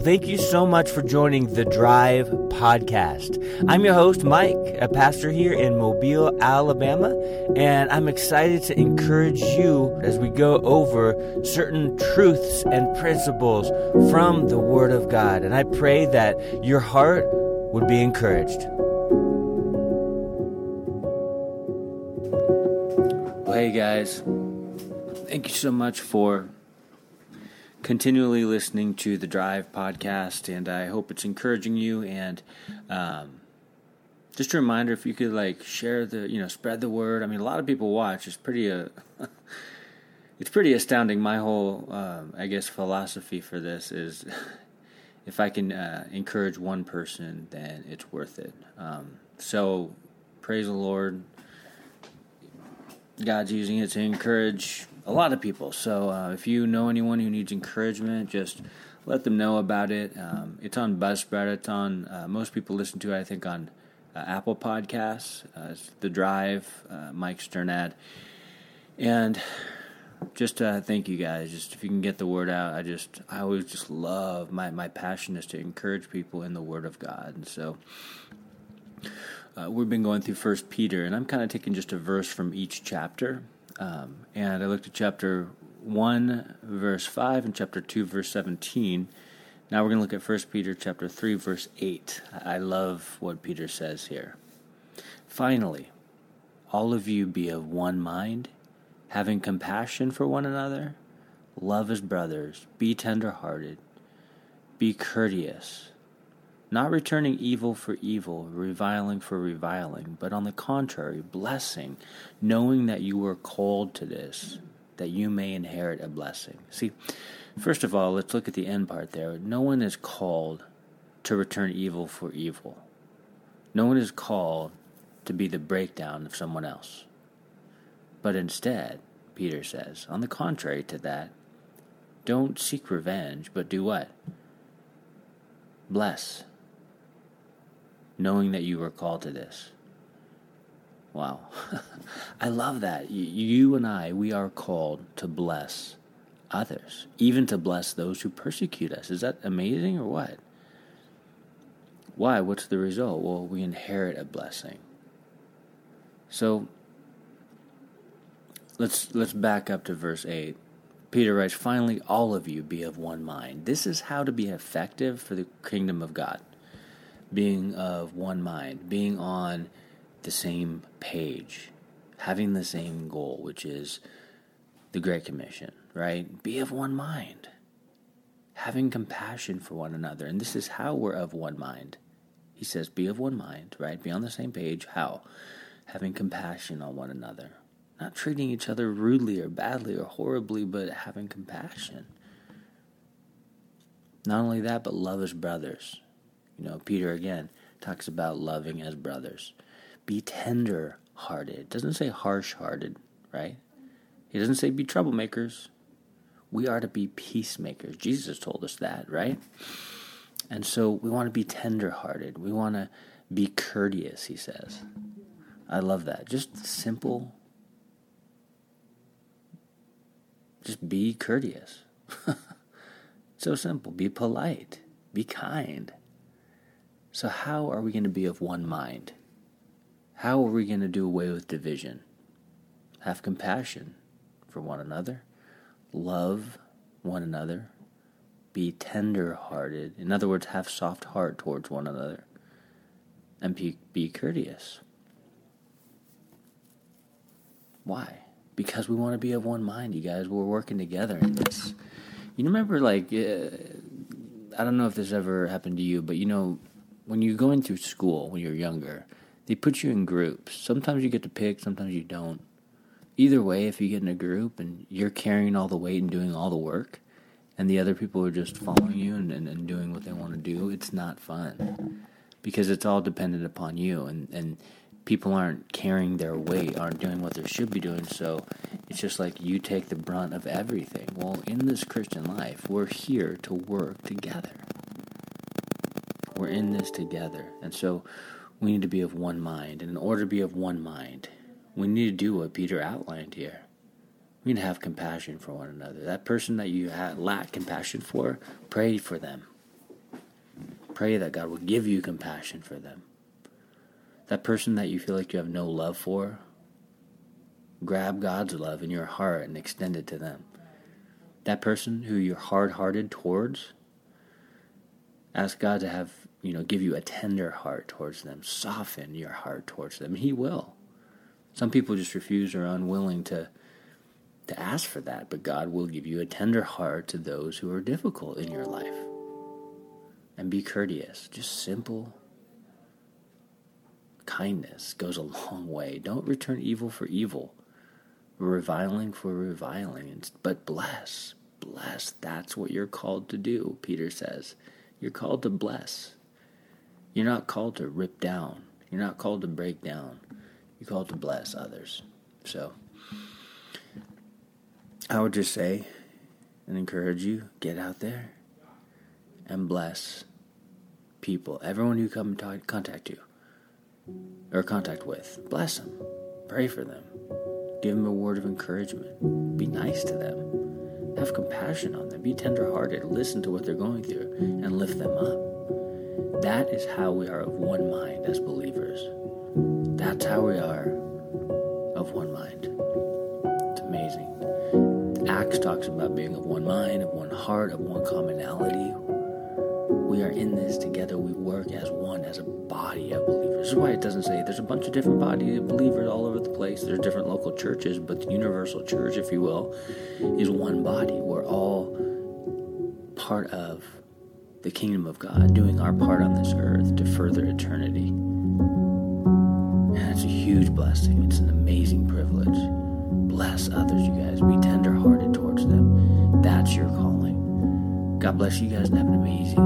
Well, thank you so much for joining the Drive podcast. I'm your host, Mike, a pastor here in Mobile, Alabama, and I'm excited to encourage you as we go over certain truths and principles from the Word of God. And I pray that your heart would be encouraged. Well, hey guys, thank you so much for continually listening to the Drive podcast, and I hope it's encouraging you. And um, just a reminder, if you could like share the, you know, spread the word. I mean, a lot of people watch. It's pretty uh, it's pretty astounding. My whole, um, I guess, philosophy for this is. If I can uh, encourage one person, then it's worth it. Um, so, praise the Lord. God's using it to encourage a lot of people. So uh, if you know anyone who needs encouragement, just let them know about it. Um, it's on Buzzsprout. It's on uh, most people listen to it. I think on uh, Apple Podcasts. Uh, The Drive, uh, Mike Sternad, and just uh, thank you guys. Just if you can get the word out, I just I always just love my my passion is to encourage people in the Word of God, and so. We've been going through First Peter, and I'm kind of taking just a verse from each chapter. Um, and I looked at chapter 1, verse 5, and chapter 2, verse 17. Now we're going to look at 1 Peter chapter 3, verse 8. I love what Peter says here. Finally, all of you be of one mind, having compassion for one another, love as brothers, be tenderhearted, be courteous not returning evil for evil, reviling for reviling, but on the contrary, blessing, knowing that you were called to this, that you may inherit a blessing. See, first of all, let's look at the end part there. No one is called to return evil for evil. No one is called to be the breakdown of someone else. But instead, Peter says, on the contrary to that, don't seek revenge, but do what? Bless knowing that you were called to this. Wow. I love that. You and I, we are called to bless others, even to bless those who persecute us. Is that amazing or what? Why? What's the result? Well, we inherit a blessing. So let's let's back up to verse 8. Peter writes, "Finally all of you be of one mind." This is how to be effective for the kingdom of God being of one mind, being on the same page, having the same goal, which is the Great Commission, right? Be of one mind, having compassion for one another. And this is how we're of one mind. He says, Be of one mind, right? Be on the same page. How? Having compassion on one another. Not treating each other rudely or badly or horribly, but having compassion. Not only that, but love as brothers you know, Peter again talks about loving as brothers. Be tender hearted. It Doesn't say harsh hearted, right? He doesn't say be troublemakers. We are to be peacemakers. Jesus told us that, right? And so we want to be tender hearted. We want to be courteous, he says. I love that. Just simple. Just be courteous. so simple. Be polite. Be kind. So, how are we going to be of one mind? How are we going to do away with division? Have compassion for one another, love one another, be tender hearted. In other words, have soft heart towards one another, and be, be courteous. Why? Because we want to be of one mind, you guys. We're working together in this. You remember, like, uh, I don't know if this ever happened to you, but you know, when you're going through school when you're younger, they put you in groups. Sometimes you get to pick, sometimes you don't. Either way, if you get in a group and you're carrying all the weight and doing all the work, and the other people are just following you and, and, and doing what they want to do, it's not fun. Because it's all dependent upon you, and, and people aren't carrying their weight, aren't doing what they should be doing, so it's just like you take the brunt of everything. Well, in this Christian life, we're here to work together. We're in this together. And so we need to be of one mind. And in order to be of one mind, we need to do what Peter outlined here. We need to have compassion for one another. That person that you lack compassion for, pray for them. Pray that God will give you compassion for them. That person that you feel like you have no love for, grab God's love in your heart and extend it to them. That person who you're hard hearted towards, ask God to have, you know, give you a tender heart towards them, soften your heart towards them. He will. Some people just refuse or are unwilling to to ask for that, but God will give you a tender heart to those who are difficult in your life. And be courteous. Just simple kindness goes a long way. Don't return evil for evil, reviling for reviling, but bless. Bless. That's what you're called to do, Peter says. You're called to bless. You're not called to rip down. You're not called to break down. You're called to bless others. So, I would just say and encourage you get out there and bless people, everyone who come and contact you or contact with. Bless them, pray for them, give them a word of encouragement, be nice to them, have compassion on them, be tenderhearted, listen to what they're going through, and lift them up. That is how we are of one mind as believers. That's how we are of one mind. It's amazing. Acts talks about being of one mind, of one heart, of one commonality. We are in this together. We work as one, as a body of believers. This is why it doesn't say there's a bunch of different bodies of believers all over the place. There's different local churches, but the universal church, if you will, is one body. We're all part of the kingdom of God, doing our part on this earth to further eternity. And it's a huge blessing. It's an amazing privilege bless others, you guys. Be tender hearted towards them. That's your calling. God bless you guys and have an amazing